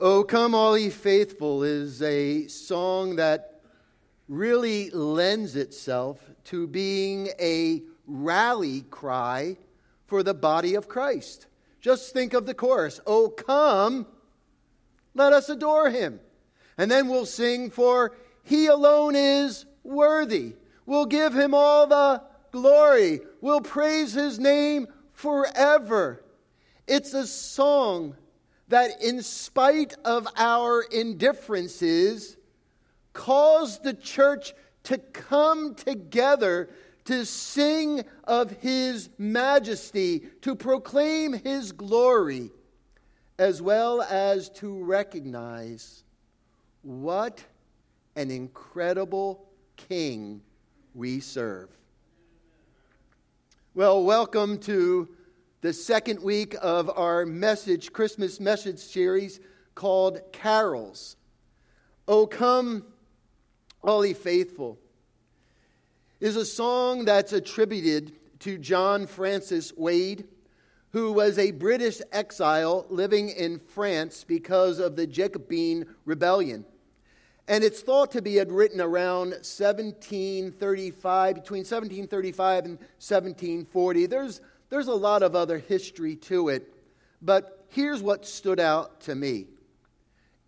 Oh, Come All Ye Faithful is a song that really lends itself to being a rally cry for the body of Christ. Just think of the chorus Oh, come, let us adore him. And then we'll sing, For he alone is worthy. We'll give him all the glory. We'll praise his name forever. It's a song that, in spite of our indifferences, caused the church to come together to sing of his majesty, to proclaim his glory, as well as to recognize what an incredible king we serve. Well, welcome to the second week of our message, Christmas message series called Carols. Oh, come, all ye faithful, is a song that's attributed to John Francis Wade, who was a British exile living in France because of the Jacobite rebellion. And it's thought to be written around 1735, between 1735 and 1740. There's there's a lot of other history to it, but here's what stood out to me.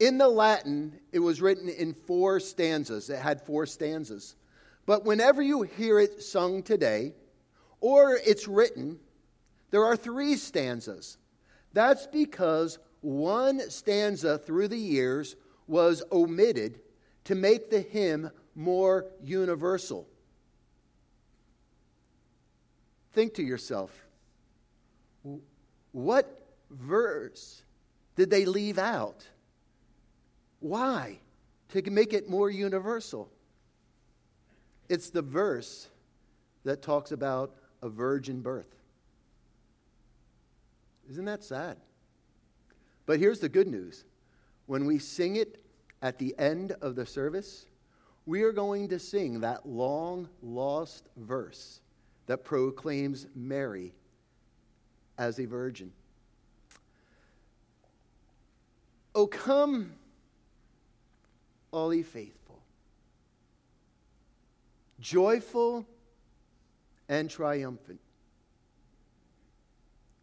In the Latin, it was written in four stanzas. It had four stanzas. But whenever you hear it sung today, or it's written, there are three stanzas. That's because one stanza through the years was omitted to make the hymn more universal. Think to yourself what verse did they leave out? Why? To make it more universal. It's the verse that talks about a virgin birth. Isn't that sad? But here's the good news when we sing it at the end of the service, we are going to sing that long lost verse that proclaims Mary as a virgin. Oh, come, all ye faithful, joyful and triumphant.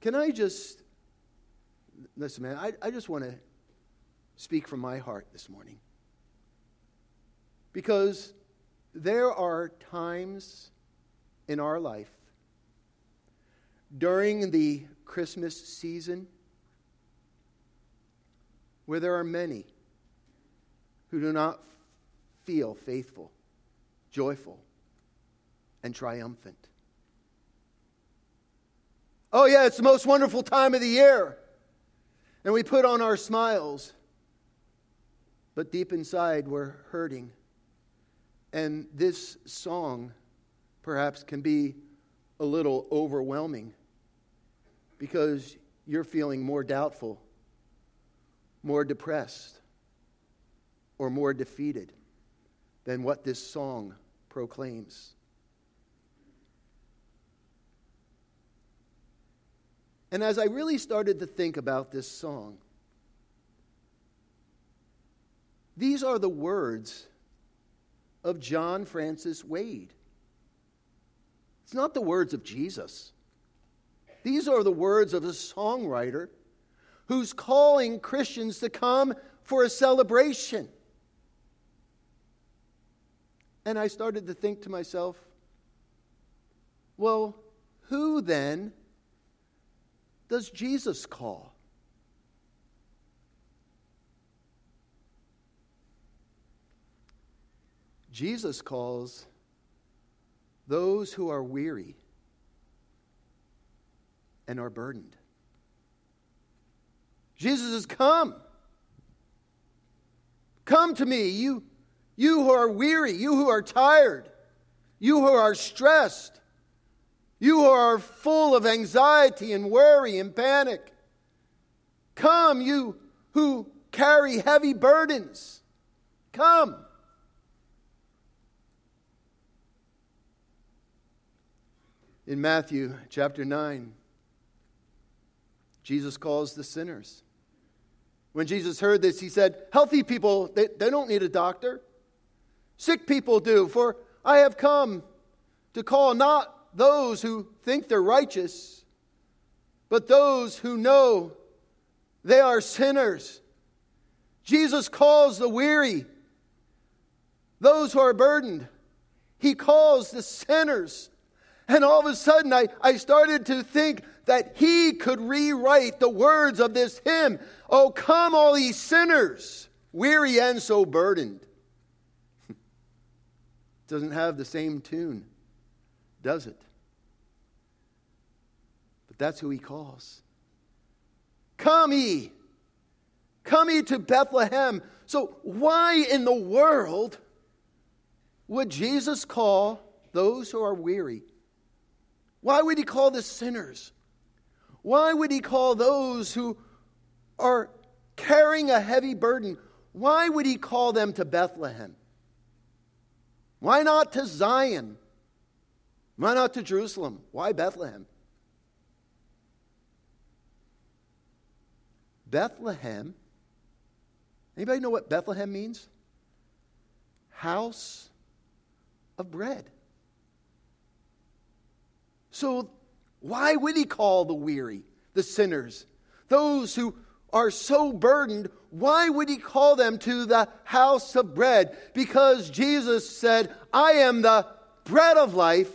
Can I just, listen, man, I, I just want to speak from my heart this morning. Because there are times in our life during the Christmas season where there are many who do not feel faithful, joyful, and triumphant. Oh, yeah, it's the most wonderful time of the year. And we put on our smiles, but deep inside we're hurting. And this song perhaps can be a little overwhelming because you're feeling more doubtful, more depressed, or more defeated than what this song proclaims. And as I really started to think about this song, these are the words of John Francis Wade. It's not the words of Jesus. These are the words of a songwriter who's calling Christians to come for a celebration. And I started to think to myself, well, who then does Jesus call? Jesus calls those who are weary and are burdened. Jesus says, Come. Come to me, you, you who are weary, you who are tired, you who are stressed, you who are full of anxiety and worry and panic. Come, you who carry heavy burdens. Come. In Matthew chapter 9, Jesus calls the sinners. When Jesus heard this, he said, Healthy people, they, they don't need a doctor. Sick people do, for I have come to call not those who think they're righteous, but those who know they are sinners. Jesus calls the weary, those who are burdened. He calls the sinners. And all of a sudden, I, I started to think that he could rewrite the words of this hymn Oh, come, all ye sinners, weary and so burdened. Doesn't have the same tune, does it? But that's who he calls. Come ye, come ye to Bethlehem. So, why in the world would Jesus call those who are weary? Why would he call the sinners? Why would he call those who are carrying a heavy burden? Why would he call them to Bethlehem? Why not to Zion? Why not to Jerusalem? Why Bethlehem? Bethlehem. Anybody know what Bethlehem means? House of bread. So, why would he call the weary, the sinners, those who are so burdened? Why would he call them to the house of bread? Because Jesus said, I am the bread of life.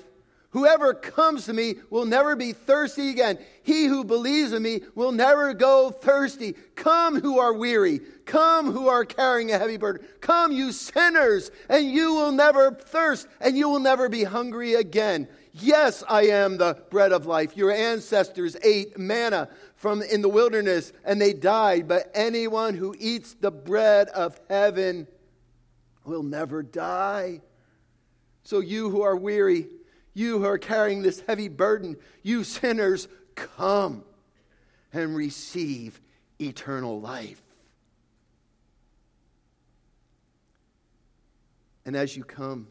Whoever comes to me will never be thirsty again. He who believes in me will never go thirsty. Come who are weary. Come who are carrying a heavy burden. Come, you sinners, and you will never thirst, and you will never be hungry again. Yes, I am the bread of life. Your ancestors ate manna from in the wilderness and they died, but anyone who eats the bread of heaven will never die. So you who are weary, you who are carrying this heavy burden, you sinners, come and receive eternal life. And as you come,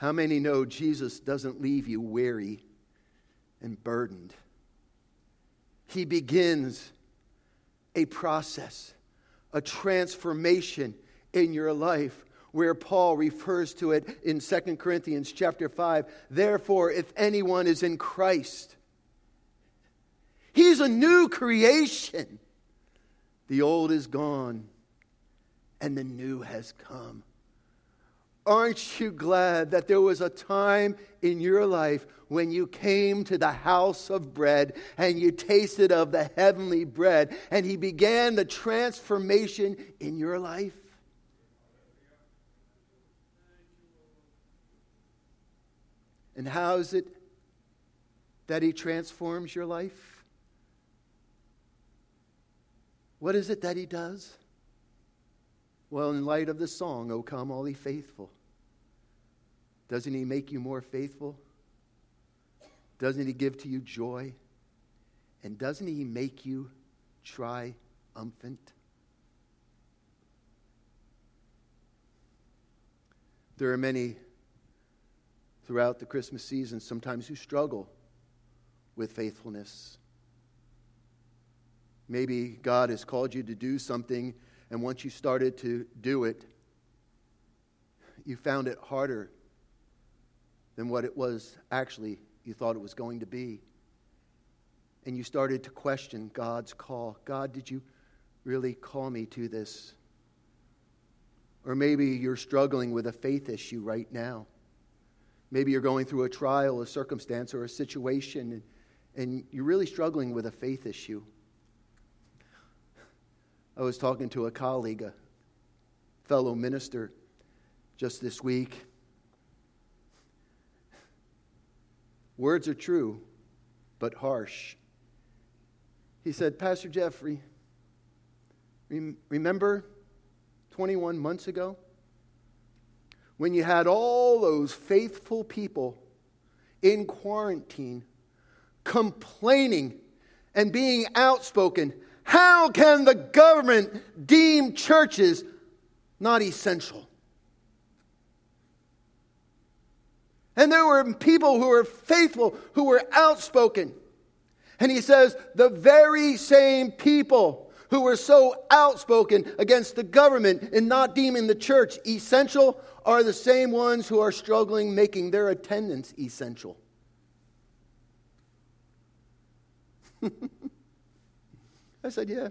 how many know Jesus doesn't leave you weary and burdened? He begins a process, a transformation in your life where Paul refers to it in 2 Corinthians chapter 5. Therefore, if anyone is in Christ, he's a new creation. The old is gone and the new has come. Aren't you glad that there was a time in your life when you came to the house of bread and you tasted of the heavenly bread and he began the transformation in your life? And how is it that he transforms your life? What is it that he does? Well, in light of the song, O come all ye faithful, doesn't he make you more faithful? Doesn't he give to you joy? And doesn't he make you triumphant? There are many throughout the Christmas season sometimes who struggle with faithfulness. Maybe God has called you to do something and once you started to do it, you found it harder than what it was actually you thought it was going to be. And you started to question God's call. God, did you really call me to this? Or maybe you're struggling with a faith issue right now. Maybe you're going through a trial, a circumstance, or a situation, and, you're really struggling with a faith issue. I was talking to a colleague, a fellow minister, just this week. Words are true, but harsh. He said, Pastor Jeffrey, remember 21 months ago when you had all those faithful people in quarantine complaining and being outspoken how can the government deem churches not essential? And there were people who were faithful, who were outspoken. And he says, the very same people who were so outspoken against the government in not deeming the church essential are the same ones who are struggling making their attendance essential. I said, Yeah.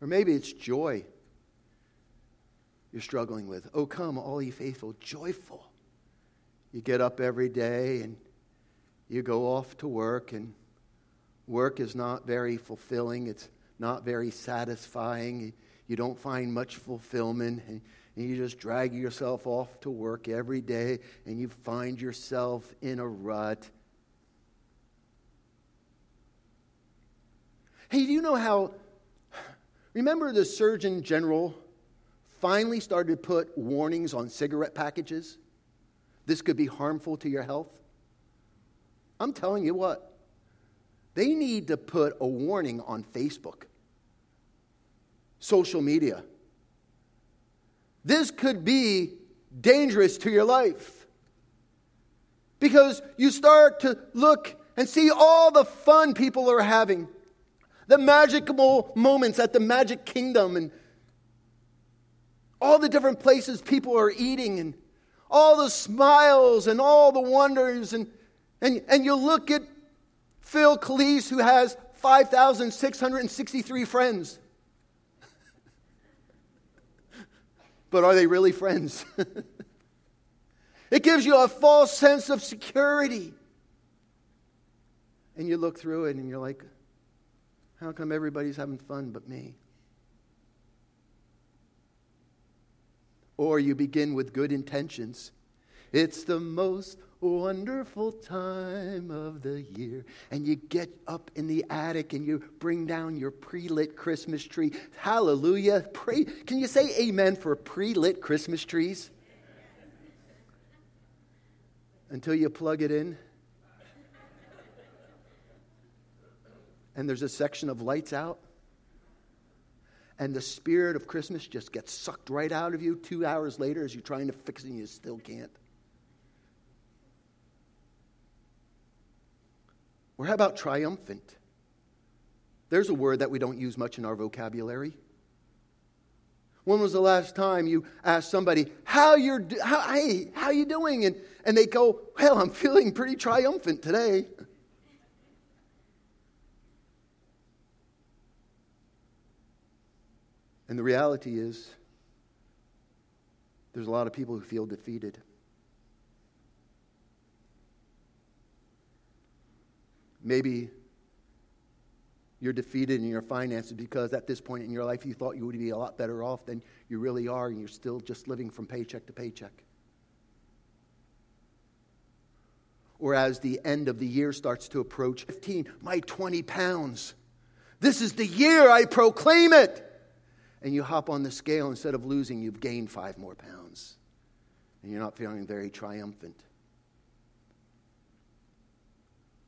Or maybe it's joy you're struggling with. Oh, come, all ye faithful, joyful. You get up every day and you go off to work, and work is not very fulfilling. It's not very satisfying. You don't find much fulfillment. And you just drag yourself off to work every day, and you find yourself in a rut. Hey, do you know how? Remember the Surgeon General finally started to put warnings on cigarette packages? This could be harmful to your health. I'm telling you what, they need to put a warning on Facebook, social media. This could be dangerous to your life because you start to look and see all the fun people are having the magical moments at the magic kingdom and all the different places people are eating and all the smiles and all the wonders and and, and you look at Phil Calise who has 5,663 friends. but are they really friends? it gives you a false sense of security. And you look through it and you're like, how come everybody's having fun but me? Or you begin with good intentions. It's the most wonderful time of the year. And you get up in the attic and you bring down your pre lit Christmas tree. Hallelujah. Can you say amen for pre lit Christmas trees? Until you plug it in. And there's a section of lights out, and the spirit of Christmas just gets sucked right out of you two hours later as you're trying to fix it and you still can't. Or how about triumphant? There's a word that we don't use much in our vocabulary. When was the last time you asked somebody, how you're, how, hey, how you doing? And, and they go, well, I'm feeling pretty triumphant today. And the reality is, there's a lot of people who feel defeated. Maybe you're defeated in your finances because at this point in your life you thought you would be a lot better off than you really are, and you're still just living from paycheck to paycheck. Or as the end of the year starts to approach, 15, my 20 pounds. This is the year I proclaim it and you hop on the scale, instead of losing, you've gained five more pounds. And you're not feeling very triumphant.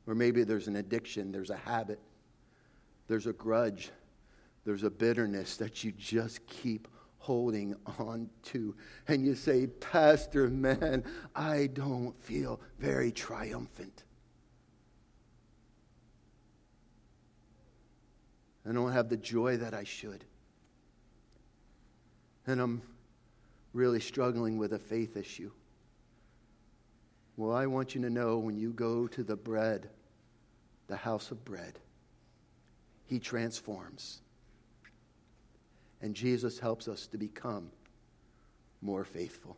Or maybe there's an addiction, there's a habit, there's a grudge, there's a bitterness that you just keep holding on to. And you say, Pastor, man, I don't feel very triumphant. I don't have the joy that I should and I'm really struggling with a faith issue. Well, I want you to know when you go to the bread, the house of bread, He transforms. And Jesus helps us to become more faithful.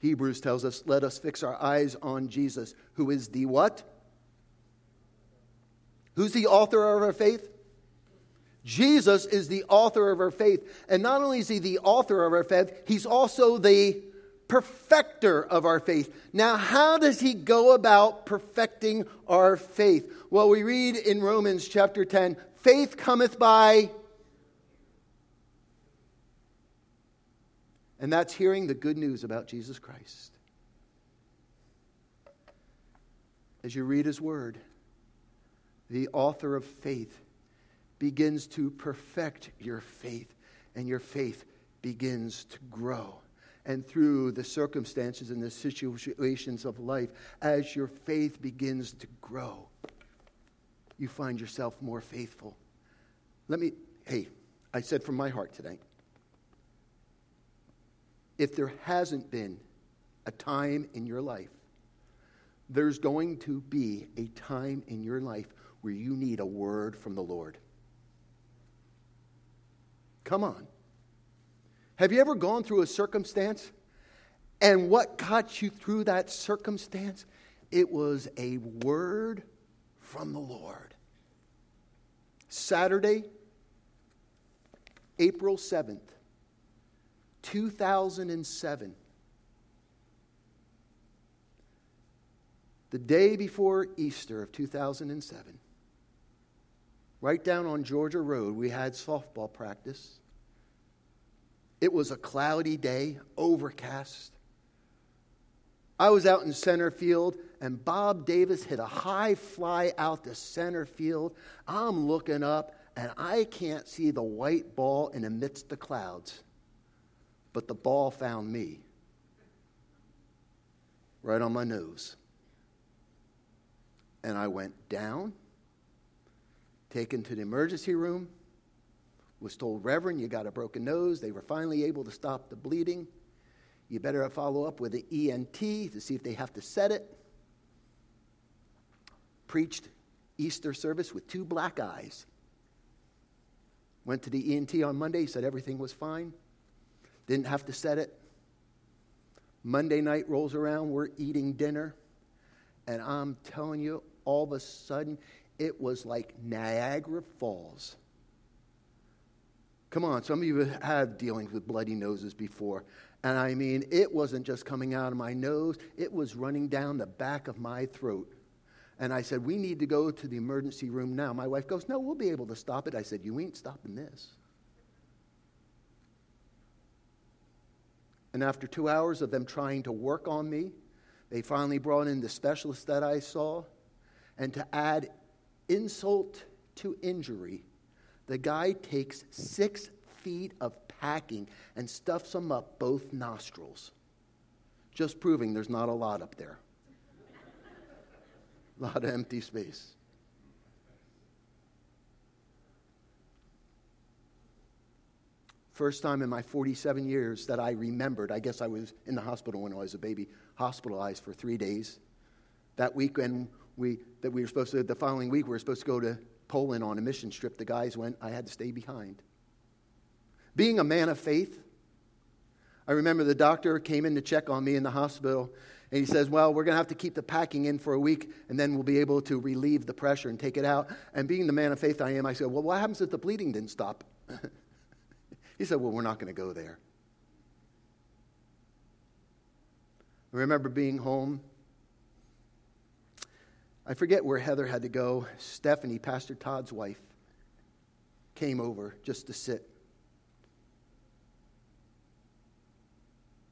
Hebrews tells us, let us fix our eyes on Jesus, who is the what? Who's the author of our faith? Jesus is the author of our faith. And not only is he the author of our faith, he's also the perfecter of our faith. Now, how does he go about perfecting our faith? Well, we read in Romans chapter 10 faith cometh by. And that's hearing the good news about Jesus Christ. As you read his word, the author of faith begins to perfect your faith, and your faith begins to grow. And through the circumstances and the situations of life, as your faith begins to grow, you find yourself more faithful. Let me, hey, I said from my heart today if there hasn't been a time in your life, there's going to be a time in your life where you need a word from the Lord. Come on. Have you ever gone through a circumstance and what got you through that circumstance? It was a word from the Lord. Saturday, April 7th, 2007. The day before Easter of 2007, right down on Georgia Road, we had softball practice. It was a cloudy day, overcast. I was out in center field, and Bob Davis hit a high fly out to center field. I'm looking up, and I can't see the white ball in amidst the clouds. But the ball found me right on my nose. And I went down, taken to the emergency room, was told, Reverend, you got a broken nose. They were finally able to stop the bleeding. You better follow up with the ENT to see if they have to set it. Preached Easter service with two black eyes. Went to the ENT on Monday, said everything was fine. Didn't have to set it. Monday night rolls around, we're eating dinner, and I'm telling you, all of a sudden, it was like Niagara Falls. Come on, some of you have dealings with bloody noses before. And I mean, it wasn't just coming out of my nose, it was running down the back of my throat. And I said, We need to go to the emergency room now. My wife goes, No, we'll be able to stop it. I said, You ain't stopping this. And after two hours of them trying to work on me, they finally brought in the specialist that I saw. And to add insult to injury, the guy takes six feet of packing and stuffs them up both nostrils. Just proving there's not a lot up there. a lot of empty space. First time in my 47 years that I remembered, I guess I was in the hospital when I was a baby, hospitalized for three days. That weekend, we, that we were supposed to, the following week, we were supposed to go to Poland on a mission trip. The guys went, I had to stay behind. Being a man of faith, I remember the doctor came in to check on me in the hospital, and he says, Well, we're going to have to keep the packing in for a week, and then we'll be able to relieve the pressure and take it out. And being the man of faith I am, I said, Well, what happens if the bleeding didn't stop? he said, Well, we're not going to go there. I remember being home I forget where Heather had to go. Stephanie, Pastor Todd's wife, came over just to sit.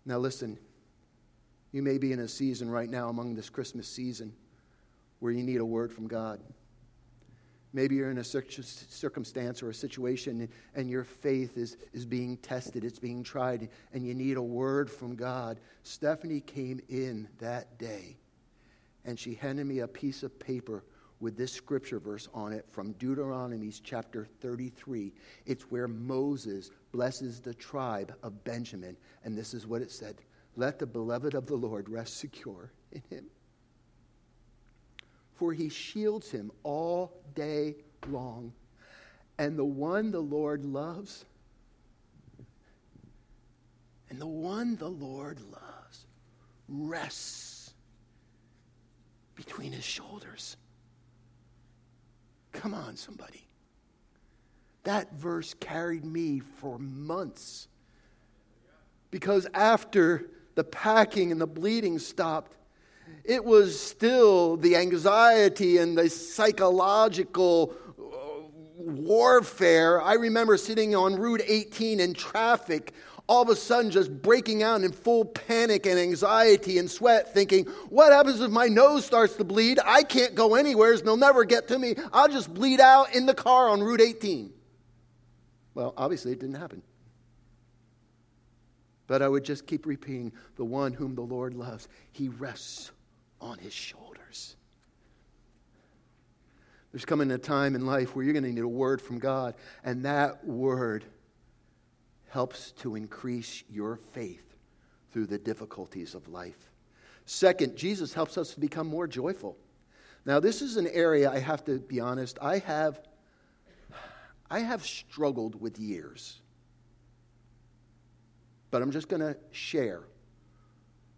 Now, listen, you may be in a season right now among this Christmas season where you need a word from God. Maybe you're in a circumstance or a situation and your faith is, is being tested, it's being tried, and you need a word from God. Stephanie came in that day and she handed me a piece of paper with this scripture verse on it from Deuteronomy chapter 33. It's where Moses blesses the tribe of Benjamin. And this is what it said Let the beloved of the Lord rest secure in him. For he shields him all day long. And the one the Lord loves, and the one the Lord loves rests between his shoulders. Come on, somebody. That verse carried me for months. Because after the packing and the bleeding stopped, it was still the anxiety and the psychological uh, warfare. I remember sitting on Route 18 in traffic all of a sudden just breaking out in full panic and anxiety and sweat, thinking, What happens if my nose starts to bleed? I can't go anywhere, and they'll never get to me. I'll just bleed out in the car on Route 18. Well, obviously, it didn't happen. But I would just keep repeating the one whom the Lord loves, he rests on his shoulders. There's coming a time in life where you're going to need a word from God, and that word helps to increase your faith through the difficulties of life. Second, Jesus helps us to become more joyful. Now, this is an area I have to be honest, I have I have struggled with years. But I'm just going to share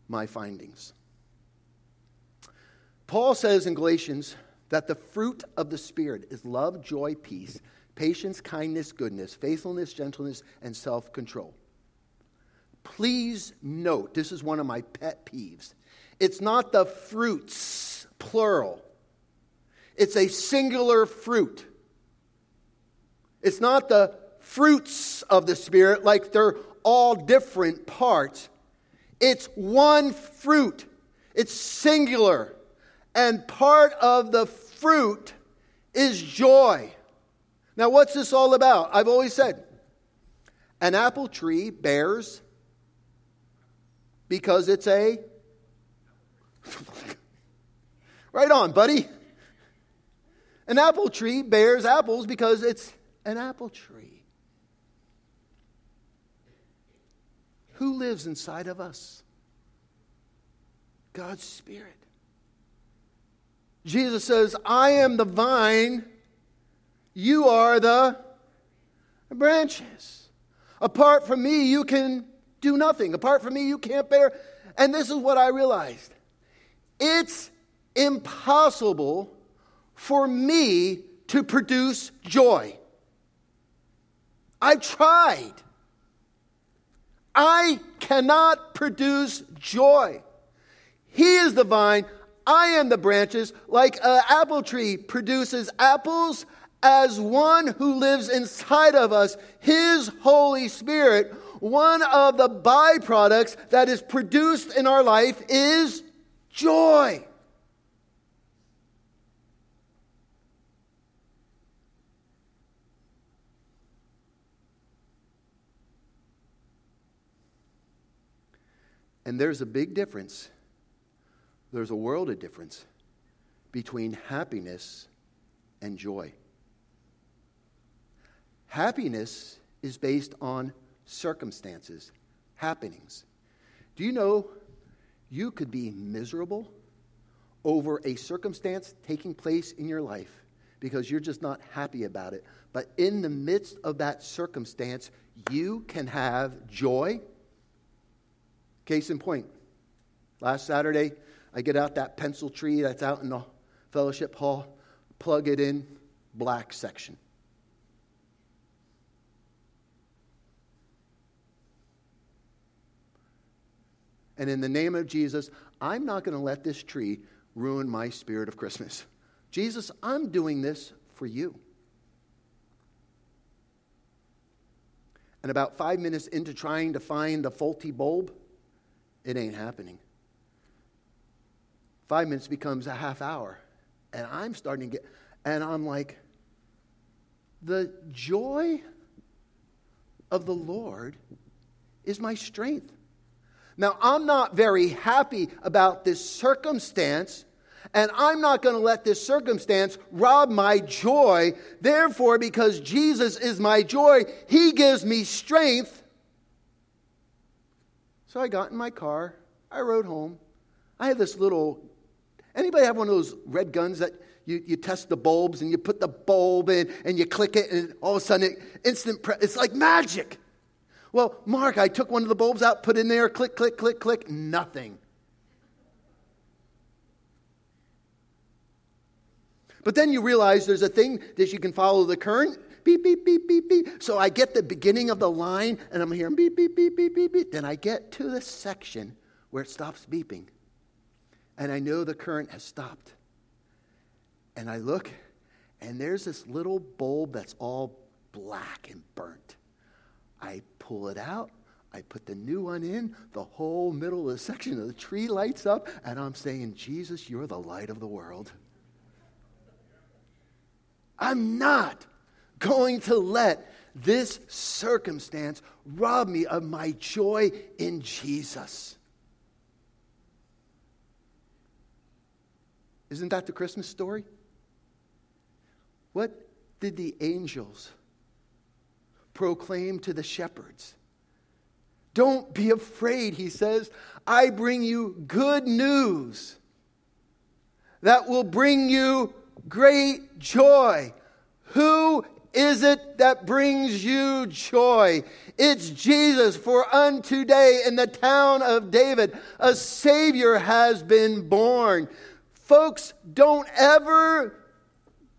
my findings. Paul says in Galatians that the fruit of the Spirit is love, joy, peace, patience, kindness, goodness, faithfulness, gentleness, and self control. Please note, this is one of my pet peeves. It's not the fruits, plural, it's a singular fruit. It's not the fruits of the Spirit like they're all different parts. It's one fruit, it's singular. And part of the fruit is joy. Now, what's this all about? I've always said an apple tree bears because it's a. right on, buddy. An apple tree bears apples because it's an apple tree. Who lives inside of us? God's Spirit. Jesus says, I am the vine, you are the branches. Apart from me, you can do nothing. Apart from me, you can't bear. And this is what I realized it's impossible for me to produce joy. I've tried. I cannot produce joy. He is the vine, I am the branches. Like an apple tree produces apples, as one who lives inside of us, His Holy Spirit, one of the byproducts that is produced in our life is joy. And there's a big difference. There's a world of difference between happiness and joy. Happiness is based on circumstances, happenings. Do you know you could be miserable over a circumstance taking place in your life because you're just not happy about it? But in the midst of that circumstance, you can have joy Case in point, last Saturday, I get out that pencil tree that's out in the fellowship hall, plug it in, black section. And in the name of Jesus, I'm not going to let this tree ruin my spirit of Christmas. Jesus, I'm doing this for you. And about five minutes into trying to find the faulty bulb, it ain't happening. Five minutes becomes a half hour. And I'm starting to get, and I'm like, the joy of the Lord is my strength. Now, I'm not very happy about this circumstance, and I'm not going to let this circumstance rob my joy. Therefore, because Jesus is my joy, He gives me strength so I got in my car. I rode home. I had this little. Anybody have one of those red guns that you, you test the bulbs and you put the bulb in and you click it and all of a sudden it, instant pre- it's like magic. Well, Mark, I took one of the bulbs out, put in there, click, click, click, click, nothing. But then you realize there's a thing that you can follow the current beep, beep, beep, beep, beep. So I get the beginning of the line and I'm hearing beep, beep, beep, beep, beep, beep. Then I get to the section where it stops beeping. And I know the current has stopped. And I look and there's this little bulb that's all black and burnt. I pull it out. I put the new one in. The whole middle of the section of the tree lights up. And I'm saying, Jesus, you're the light of the world. I'm not going to let this circumstance rob me of my joy in Jesus. Isn't that the Christmas story? What did the angels proclaim to the shepherds? Don't be afraid, he says. I bring you good news that will bring you great joy. Who is it that brings you joy? It's Jesus, for unto day in the town of David a Savior has been born. Folks, don't ever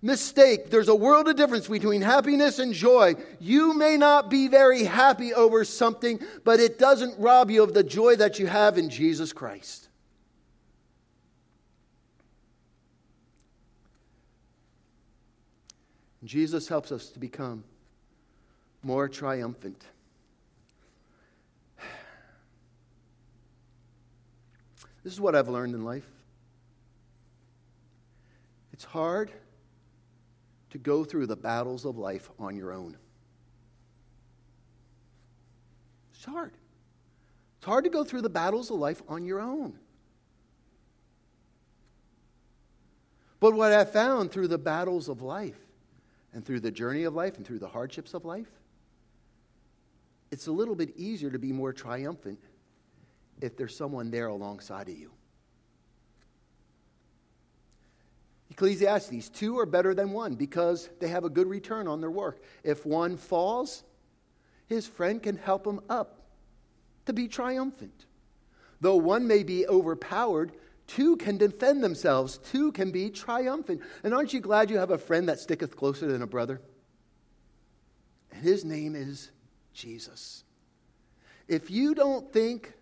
mistake. There's a world of difference between happiness and joy. You may not be very happy over something, but it doesn't rob you of the joy that you have in Jesus Christ. Jesus helps us to become more triumphant. This is what I've learned in life. It's hard to go through the battles of life on your own. It's hard. It's hard to go through the battles of life on your own. But what I found through the battles of life and through the journey of life and through the hardships of life, it's a little bit easier to be more triumphant if there's someone there alongside of you. Ecclesiastes, two are better than one because they have a good return on their work. If one falls, his friend can help him up to be triumphant. Though one may be overpowered, two can defend themselves, two can be triumphant. And aren't you glad you have a friend that sticketh closer than a brother? And his name is Jesus. If you don't think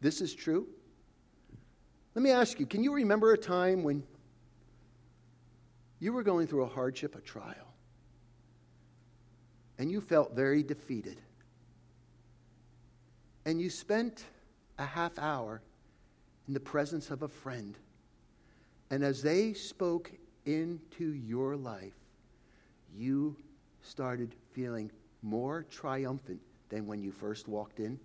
this is true, let me ask you can you remember a time when you were going through a hardship, a trial, and you felt very defeated? And you spent a half hour in the presence of a friend. And as they spoke into your life, you started feeling more triumphant than when you first walked in?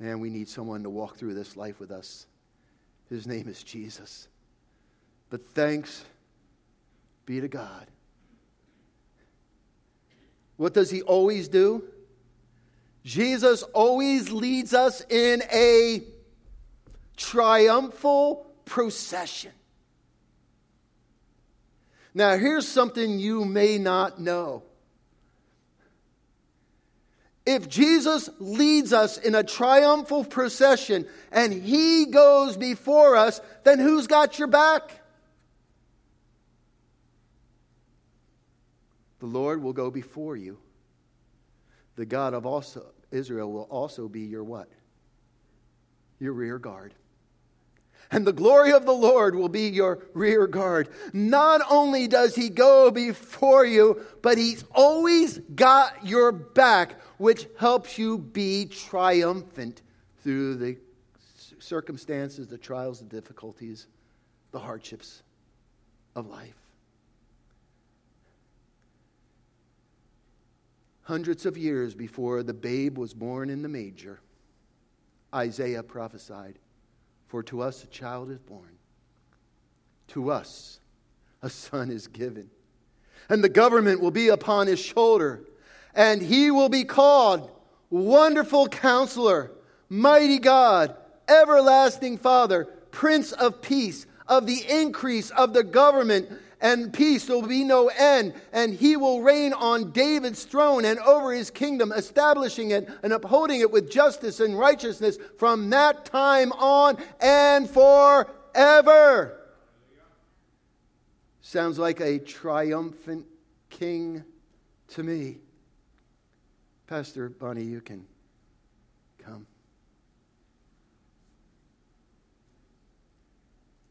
Man, we need someone to walk through this life with us. His name is Jesus. But thanks be to God. What does he always do? Jesus always leads us in a triumphal procession. Now, here's something you may not know. If Jesus leads us in a triumphal procession and he goes before us, then who's got your back? The Lord will go before you. The God of also Israel will also be your what? Your rear guard. And the glory of the Lord will be your rear guard. Not only does he go before you, but he's always got your back, which helps you be triumphant through the circumstances, the trials, the difficulties, the hardships of life. Hundreds of years before the babe was born in the manger, Isaiah prophesied, For to us a child is born, to us a son is given, and the government will be upon his shoulder, and he will be called Wonderful Counselor, Mighty God, Everlasting Father, Prince of Peace. Of the increase of the government and peace. There will be no end. And he will reign on David's throne and over his kingdom, establishing it and upholding it with justice and righteousness from that time on and forever. Sounds like a triumphant king to me. Pastor Bonnie, you can come.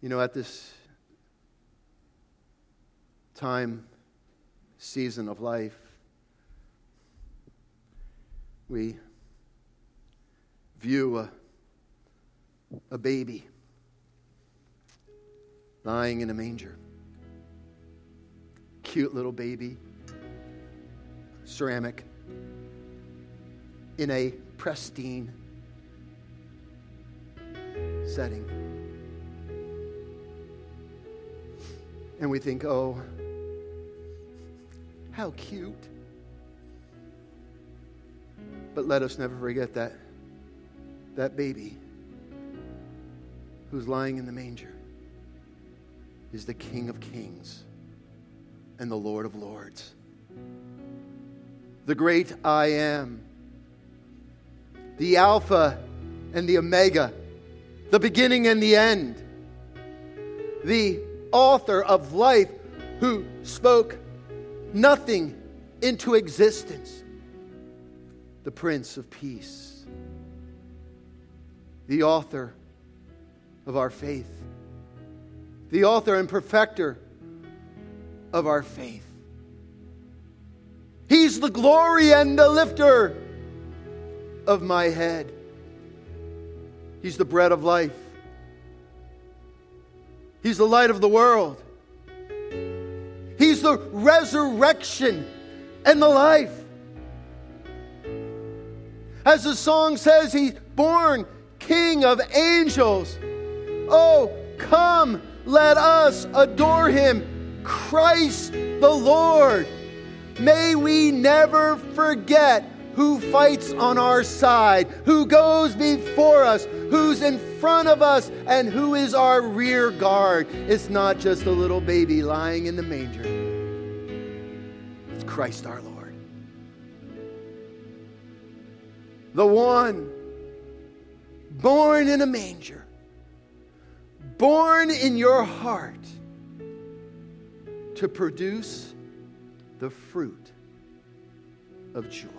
You know, at this time, season of life, we view a, a baby lying in a manger. Cute little baby, ceramic, in a pristine setting. And we think, oh, how cute. But let us never forget that that baby who's lying in the manger is the King of Kings and the Lord of Lords. The great I am, the Alpha and the Omega, the beginning and the end, the author of life who spoke nothing into existence, the Prince of Peace, the author of our faith, the author and perfecter of our faith. He's the glory and the lifter of my head. He's the bread of life. He's the light of the world. He's the resurrection and the life. As the song says, He's born King of angels. Oh, come, let us adore Him, Christ the Lord. May we never forget who fights on our side, who goes before us, who's in front of us, and who is our rear guard. It's not just a little baby lying in the manger, it's Christ our Lord. The one born in a manger, born in your heart to produce the fruit of joy.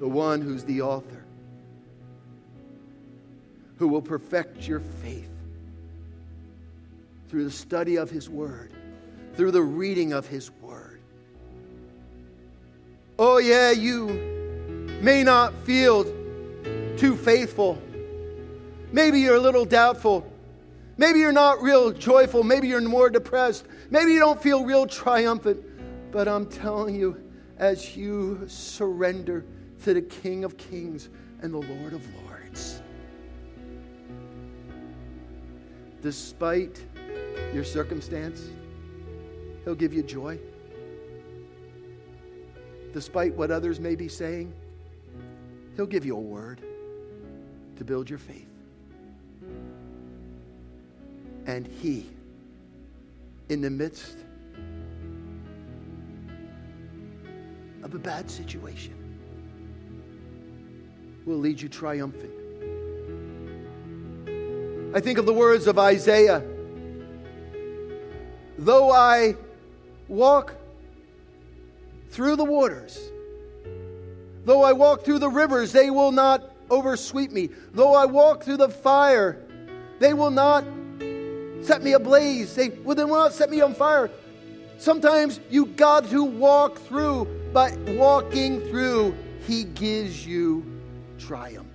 The one who's the author, who will perfect your faith through the study of His Word, through the reading of His Word. Oh, yeah, you may not feel too faithful. Maybe you're a little doubtful. Maybe you're not real joyful. Maybe you're more depressed. Maybe you don't feel real triumphant. But I'm telling you, as you surrender to the King of Kings and the Lord of Lords, despite your circumstance, He'll give you joy. Despite what others may be saying, He'll give you a word to build your faith. And He, in the midst of a bad situation, will lead you triumphant. I think of the words of Isaiah Though I walk through the waters, though I walk through the rivers, they will not oversweep me. Though I walk through the fire, they will not set me ablaze. They, will not set me on fire. Sometimes you got to walk through, but walking through, He gives you triumph.